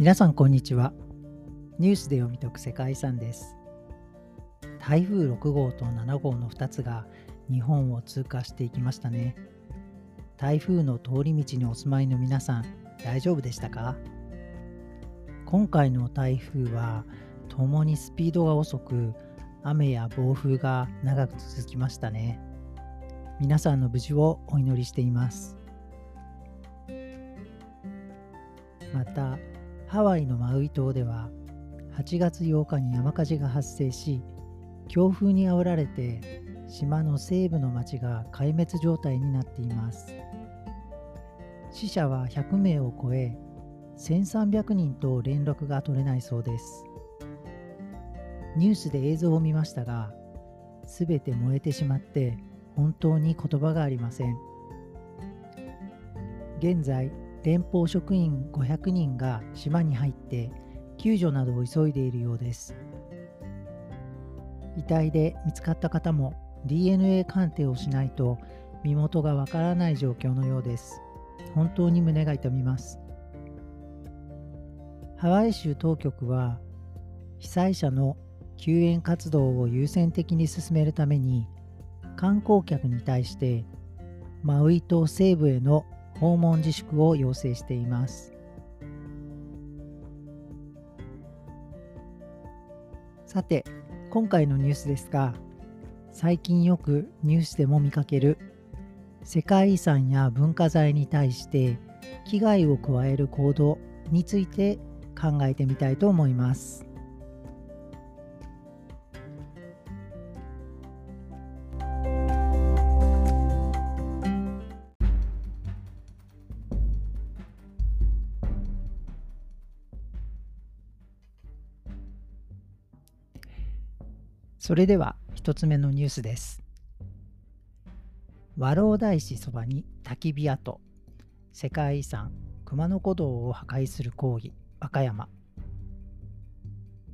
皆さんこんにちは。ニュースで読み解く世界遺産です。台風6号と7号の2つが日本を通過していきましたね。台風の通り道にお住まいの皆さん大丈夫でしたか？今回の台風はともにスピードが遅く雨や暴風が長く続きましたね。皆さんの無事をお祈りしています。またハワイのマウイ島では8月8日に山火事が発生し強風にあおられて島の西部の町が壊滅状態になっています。死者は100名を超え1300人と連絡が取れないそうです。ニュースで映像を見ましたが全て燃えてしまって本当に言葉がありません。現在連邦職員500人が島に入って救助などを急いでいるようです。遺体で見つかった方も DNA 鑑定をしないと身元がわからない状況のようです。本当に胸が痛みます。ハワイ州当局は被災者の救援活動を優先的に進めるために観光客に対してマウイ島西部への訪問自粛を要請しています。さて、今回のニュースですが、最近よくニュースでも見かける世界遺産や文化財に対して危害を加える行動について考えてみたいと思います。それでは1つ目のニュースです。和老大師そばに焚き火跡。世界遺産熊野古道を破壊する抗議。和歌山。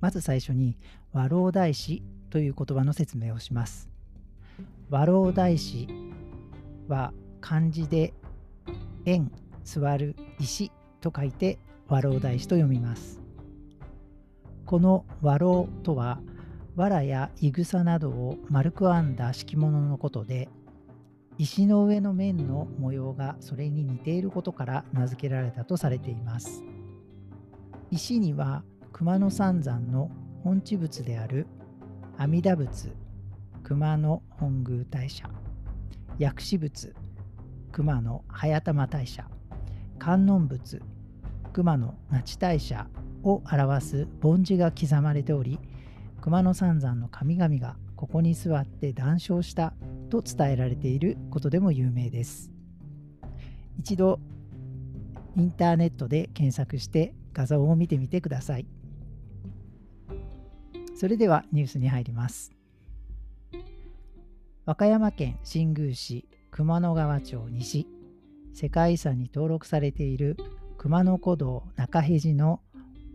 まず最初に和老大師という言葉の説明をします。和老大師は漢字で円座る石と書いて和老大師と読みます。この和老とは藁やいぐさなどを丸く編んだ敷物のことで石の上の面の模様がそれに似ていることから名付けられたとされています。石には熊野三山の本地仏である阿弥陀仏熊野本宮大社薬師仏熊野早玉大社観音仏熊野那智大社を表す梵字が刻まれており熊野三山の神々がここに座って談笑したと伝えられていることでも有名です。一度インターネットで検索して画像を見てみてください。それではニュースに入ります。和歌山県新宮市熊野川町西世界遺産に登録されている熊野古道中辺路の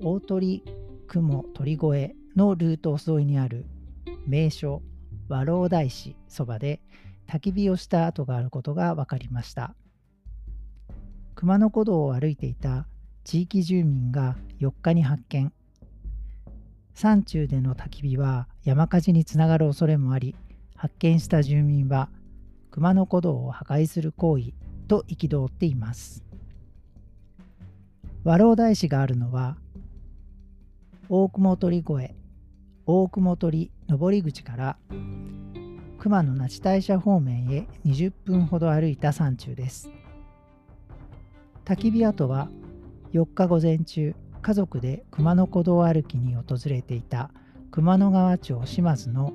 大鳥雲鳥越のルート沿いにある名所和老大師そばで焚き火をした跡があることが分かりました。熊野古道を歩いていた地域住民が4日に発見。山中での焚き火は山火事につながる恐れもあり発見した住民は熊野古道を破壊する行為と憤っています。和老大師があるのは大雲鳥越大雲鳥上り口から熊野那智大社方面へ20分ほど歩いた山中です。焚き火跡は4日午前中家族で熊野古道歩きに訪れていた熊野川町島津の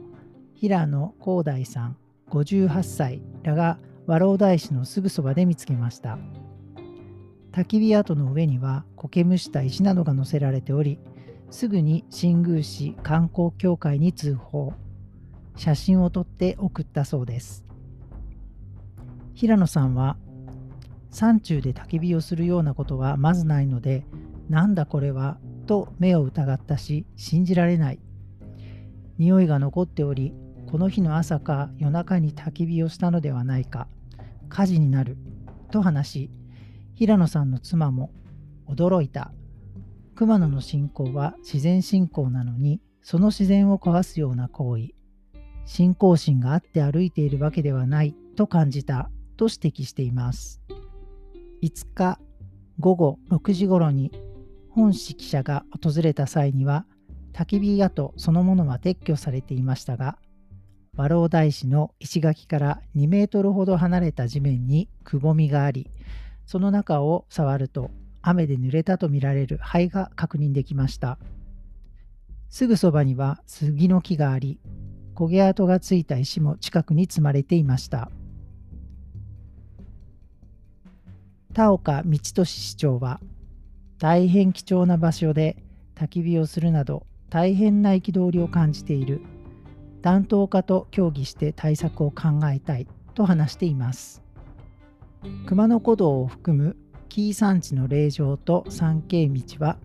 平野光大さん58歳らが和老大師のすぐそばで見つけました。焚き火跡の上には苔むした石などが載せられておりすぐに新宮市観光協会に通報。写真を撮って送ったそうです。平野さんは山中で焚き火をするようなことはまずないのでなんだこれはと目を疑ったし信じられない。匂いが残っておりこの日の朝か夜中に焚き火をしたのではないか火事になると話し平野さんの妻も驚いた。熊野の信仰は自然信仰なのにその自然を壊すような行為信仰心があって歩いているわけではないと感じたと指摘しています。5日午後6時頃に本誌記者が訪れた際には焚き火跡そのものは撤去されていましたが和老大師の石垣から2メートルほど離れた地面にくぼみがありその中を触ると雨で濡れたとみられる灰が確認できました。すぐそばには杉の木があり焦げ跡がついた石も近くに積まれていました。田岡道俊市長は大変貴重な場所で焚き火をするなど大変な憤りを感じている。担当課と協議して対策を考えたいと話しています。熊野古道を含む紀伊山地の霊場と三景道は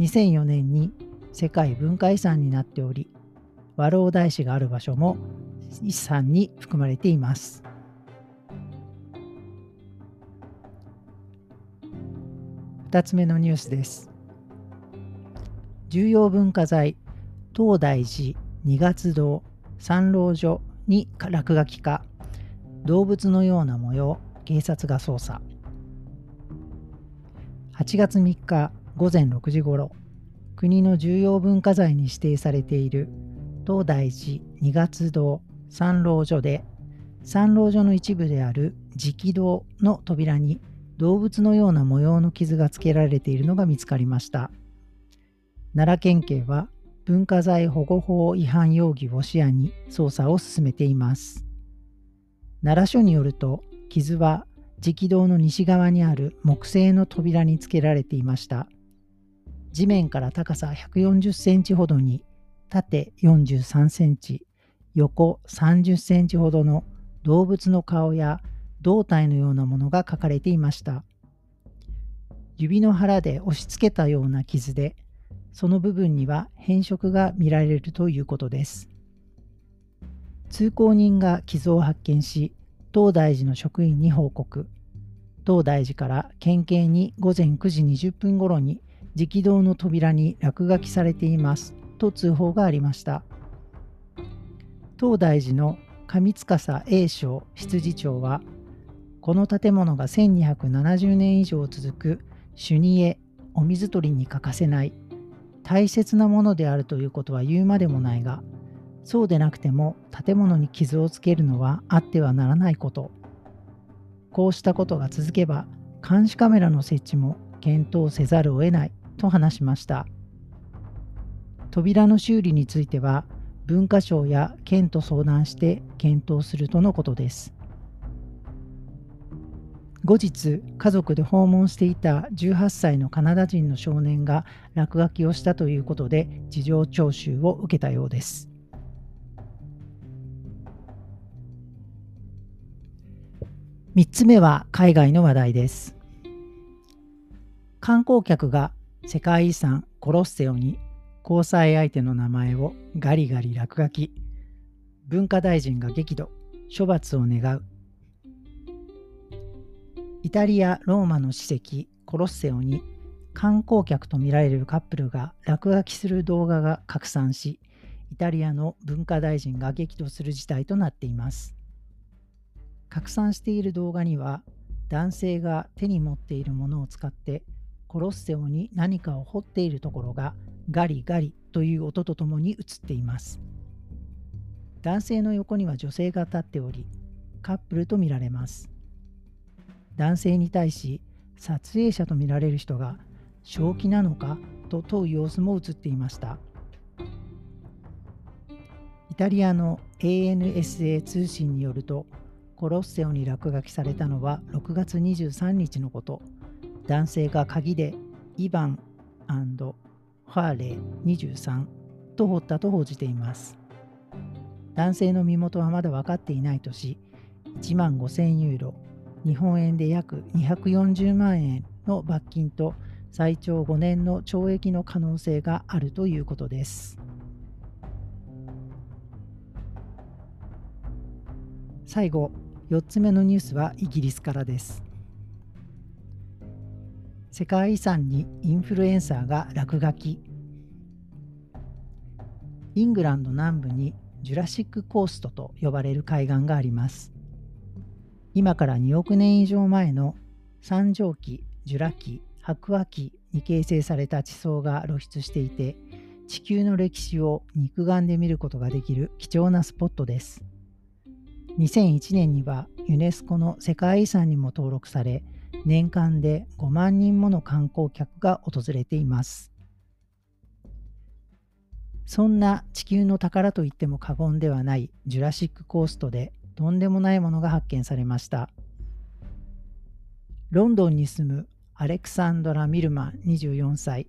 2004年に世界文化遺産になっており和老大師がある場所も遺産に含まれています。2つ目のニュースです。重要文化財東大寺二月堂三老所に落書きか動物のような模様警察が捜査。8月3日午前6時ごろ国の重要文化財に指定されている東大寺二月堂三老所で三老所の一部である直堂の扉に動物のような模様の傷がつけられているのが見つかりました。奈良県警は文化財保護法違反容疑を視野に捜査を進めています。奈良署によると傷は直道の西側にある木製の扉につけられていました。地面から高さ140センチほどに縦43センチ横30センチほどの動物の顔や胴体のようなものが書かれていました。指の腹で押し付けたような傷でその部分には変色が見られるということです。通行人が傷を発見し東大寺の職員に報告。東大寺から県警に午前9時20分頃に直道の扉に落書きされています。と通報がありました。東大寺の上司栄章執事長はこの建物が1270年以上続く主にへお水取りに欠かせない。大切なものであるということは言うまでもないがそうでなくても建物に傷をつけるのはあってはならないこと。こうしたことが続けば監視カメラの設置も検討せざるを得ないと話しました。扉の修理については文科省や県と相談して検討するとのことです。後日家族で訪問していた18歳のカナダ人の少年が落書きをしたということで事情聴取を受けたようです。3つ目は海外の話題です。観光客が世界遺産コロッセオに交際相手の名前をガリガリ落書き。文化大臣が激怒処罰を願う。イタリア・ローマの史跡コロッセオに観光客とみられるカップルが落書きする動画が拡散しイタリアの文化大臣が激怒する事態となっています。拡散している動画には男性が手に持っているものを使ってコロッセオに何かを掘っているところがガリガリという音とともに映っています。男性の横には女性が立っておりカップルとみられます。男性に対し撮影者とみられる人が正気なのかと問う様子も映っていました。イタリアの ANSA 通信によるとコロッセオに落書きされたのは6月23日のこと男性が鍵でイヴァンファーレー23と掘ったと報じています男性の身元はまだ分かっていないとし1万5000ユーロ日本円で約240万円の罰金と最長5年の懲役の可能性があるということです。最後、4つ目のニュースはイギリスからです。世界遺産にインフルエンサーが落書き。イングランド南部にジュラシックコーストと呼ばれる海岸があります。今から2億年以上前の三畳紀ジュラ紀白亜紀に形成された地層が露出していて地球の歴史を肉眼で見ることができる貴重なスポットです。2001年にはユネスコの世界遺産にも登録され年間で5万人もの観光客が訪れています。そんな地球の宝といっても過言ではないジュラシックコーストでとんでもないものが発見されました。ロンドンに住むアレクサンドラ・ミルマン24歳。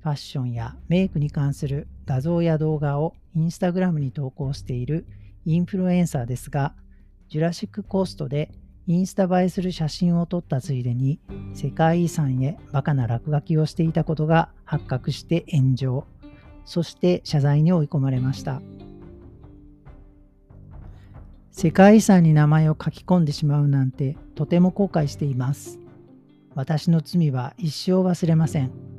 ファッションやメイクに関する画像や動画をインスタグラムに投稿しているインフルエンサーですがジュラシックコーストでインスタ映えする写真を撮ったついでに世界遺産へバカな落書きをしていたことが発覚して炎上。そして謝罪に追い込まれました。世界遺産に名前を書き込んでしまうなんてとても後悔しています。私の罪は一生忘れません。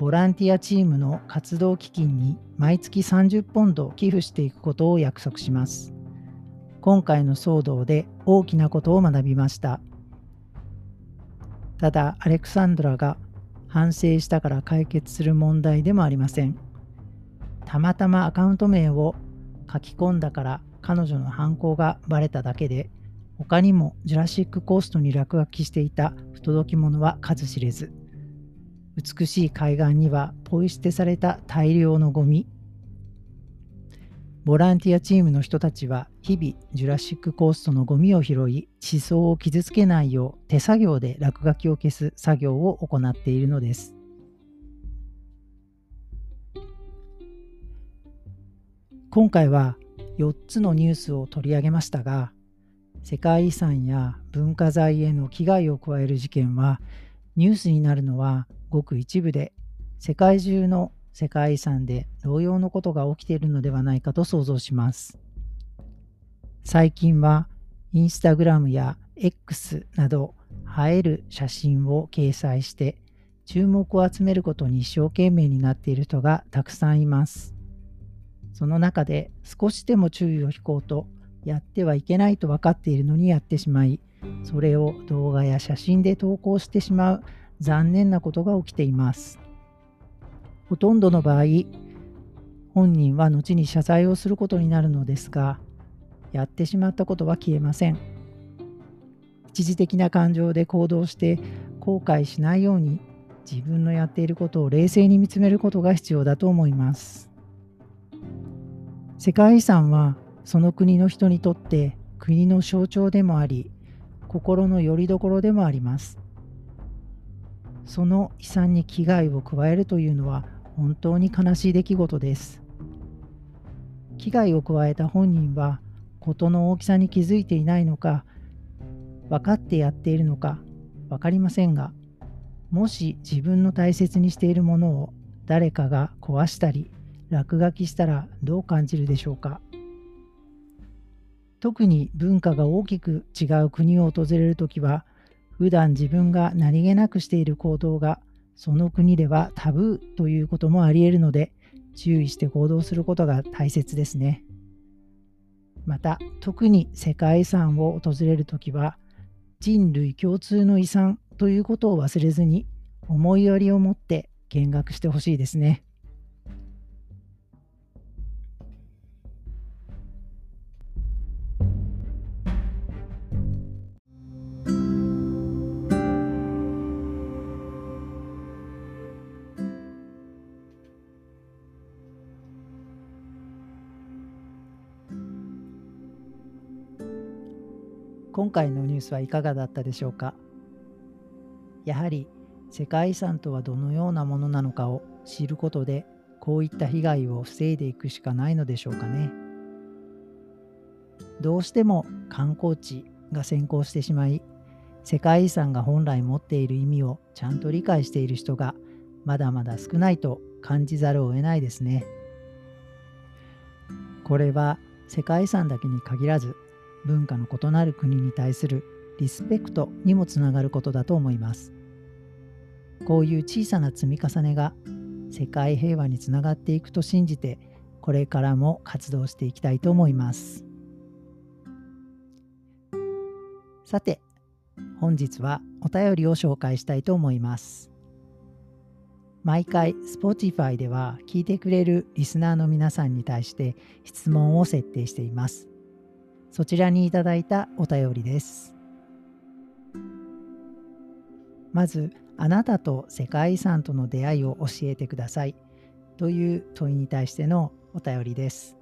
ボランティアチームの活動基金に毎月30ポンド寄付していくことを約束します。今回の騒動で大きなことを学びました。ただアレクサンドラが反省したから解決する問題でもありません。たまたまアカウント名を書き込んだから彼女の犯行がバレただけで他にもジュラシックコーストに落書きしていた不届き者は数知れず。美しい海岸にはポイ捨てされた大量のゴミ。ボランティアチームの人たちは日々ジュラシックコーストのゴミを拾い地層を傷つけないよう手作業で落書きを消す作業を行っているのです。今回は4つのニュースを取り上げましたが世界遺産や文化財への危害を加える事件はニュースになるのはごく一部で世界中の世界遺産で同様のことが起きているのではないかと想像します。最近はインスタグラムや X など映える写真を掲載して注目を集めることに一生懸命になっている人がたくさんいます。その中で少しでも注意を引こうとやってはいけないと分かっているのにやってしまいそれを動画や写真で投稿してしまう残念なことが起きています。ほとんどの場合本人は後に謝罪をすることになるのですがやってしまったことは消えません。一時的な感情で行動して後悔しないように自分のやっていることを冷静に見つめることが必要だと思います。世界遺産はその国の人にとって国の象徴でもあり心の拠り所でもあります。その遺産に危害を加えるというのは本当に悲しい出来事です。危害を加えた本人は事の大きさに気づいていないのか分かってやっているのか分かりませんがもし自分の大切にしているものを誰かが壊したり落書きしたらどう感じるでしょうか。特に文化が大きく違う国を訪れるときは普段自分が何気なくしている行動がその国ではタブーということもあり得るので注意して行動することが大切ですね。また特に世界遺産を訪れるときは人類共通の遺産ということを忘れずに思いやりを持って見学してほしいですね。今回のニュースはいかがだったでしょうか？やはり世界遺産とはどのようなものなのかを知ることでこういった被害を防いでいくしかないのでしょうかね。どうしても観光地が先行してしまい世界遺産が本来持っている意味をちゃんと理解している人がまだまだ少ないと感じざるを得ないですね。これは世界遺産だけに限らず文化の異なる国に対するリスペクトにもつながることだと思います。こういう小さな積み重ねが世界平和につながっていくと信じてこれからも活動していきたいと思います。さて本日はお便りを紹介したいと思います。毎回 Spotify では聞いてくれるリスナーの皆さんに対して質問を設定しています。そちらにいただいたお便りです。まずあなたと世界遺産との出会いを教えてください。という問いに対してのお便りです。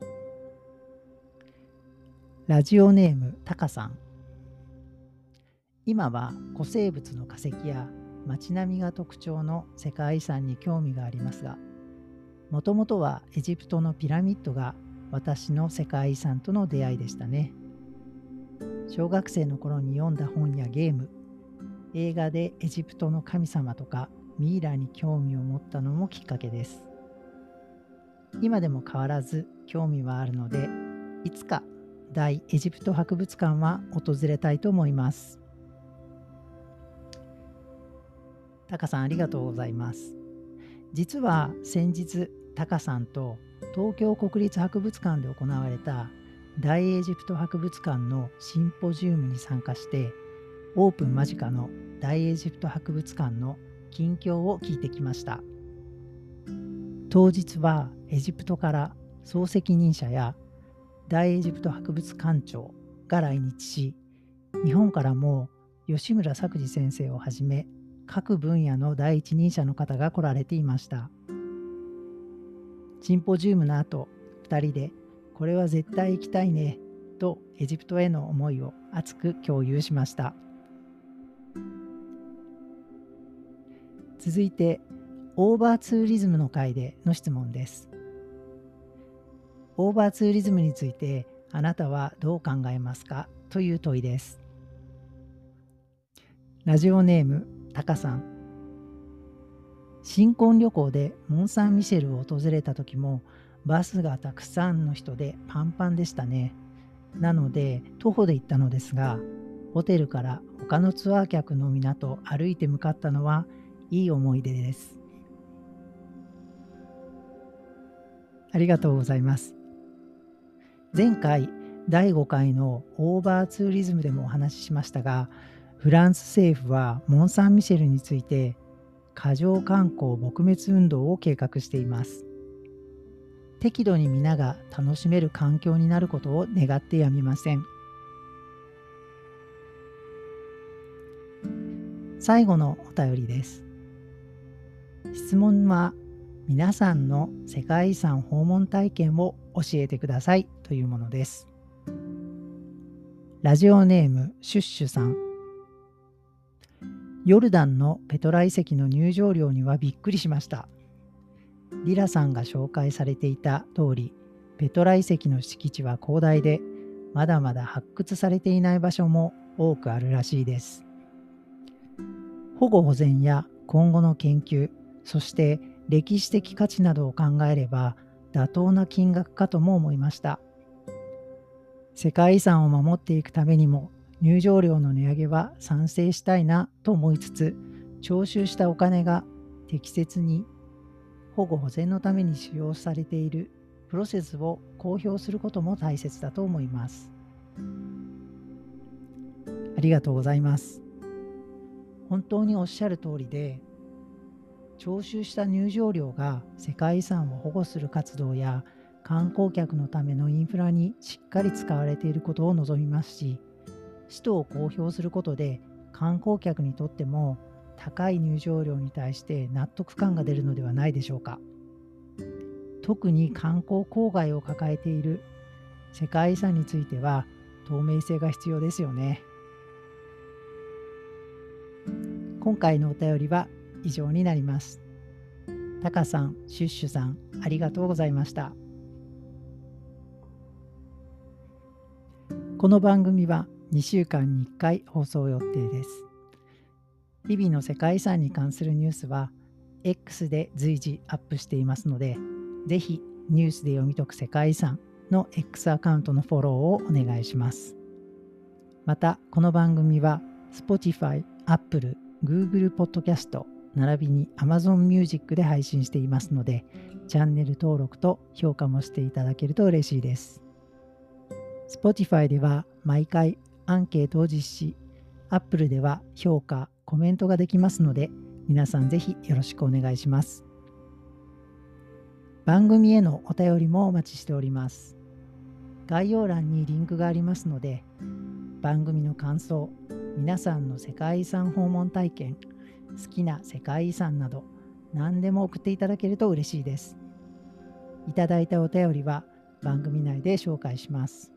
ラジオネームタカさん。今は古生物の化石や街並みが特徴の世界遺産に興味がありますがもともとはエジプトのピラミッドが私の世界遺産との出会いでしたね。小学生の頃に読んだ本やゲーム映画でエジプトの神様とかミイラに興味を持ったのもきっかけです。今でも変わらず興味はあるので、いつか大エジプト博物館は訪れたいと思います。タカさんありがとうございます。実は先日タカさんと東京国立博物館で行われた大エジプト博物館のシンポジウムに参加してオープン間近の大エジプト博物館の近況を聞いてきました。当日はエジプトから総責任者や大エジプト博物館長が来日し日本からも吉村作治先生をはじめ各分野の第一人者の方が来られていました。シンポジウムの後2人でこれは絶対行きたいねとエジプトへの思いを熱く共有しました。続いて、オーバーツーリズムの回での質問です。オーバーツーリズムについてあなたはどう考えますか？という問いです。ラジオネーム、タカさん。新婚旅行でモン・サン・ミシェルを訪れた時もバスがたくさんの人でパンパンでしたね。なので徒歩で行ったのですがホテルから他のツアー客の皆と歩いて向かったのはいい思い出です。ありがとうございます。前回第5回のオーバーツーリズムでもお話ししましたが、フランス政府はモン・サン・ミシェルについて過剰観光撲滅運動を計画しています。適度に皆が楽しめる環境になることを願ってやみません。最後のお便りです。質問は皆さんの世界遺産訪問体験を教えてくださいというものです。ラジオネームシュッシュさん。ヨルダンのペトラ遺跡の入場料にはびっくりしました。リラさんが紹介されていた通り、ペトラ遺跡の敷地は広大で、まだまだ発掘されていない場所も多くあるらしいです。保護保全や今後の研究、そして歴史的価値などを考えれば妥当な金額かとも思いました。世界遺産を守っていくためにも入場料の値上げは賛成したいなと思いつつ徴収したお金が適切に保護保全のために使用されているプロセスを公表することも大切だと思います。ありがとうございます。本当におっしゃる通りで徴収した入場料が世界遺産を保護する活動や観光客のためのインフラにしっかり使われていることを望みますし使途を公表することで観光客にとっても高い入場料に対して納得感が出るのではないでしょうか特に観光郊外を抱えている世界遺産については透明性が必要ですよね今回のお便りは以上になります。タカさん、シュッシュさん、ありがとうございました。この番組は2週間に1回放送予定です。日々の世界遺産に関するニュースは X で随時アップしていますので、ぜひニュースで読み解く世界遺産の X アカウントのフォローをお願いします。また、この番組は Spotify、Apple、Google Podcast 並びに Amazon Music で配信していますので、チャンネル登録と評価もしていただけると嬉しいです。Spotify では毎回アンケートを実施、Apple では評価、コメントができますので、皆さんぜひよろしくお願いします。番組へのお便りもお待ちしております。概要欄にリンクがありますので、番組の感想、皆さんの世界遺産訪問体験、好きな世界遺産など何でも送っていただけると嬉しいです。いただいたお便りは番組内で紹介します。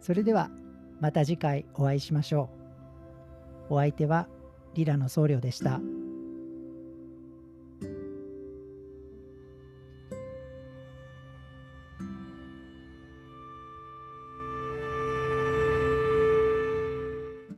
それではまた次回お会いしましょう。お相手はリラの僧侶でした。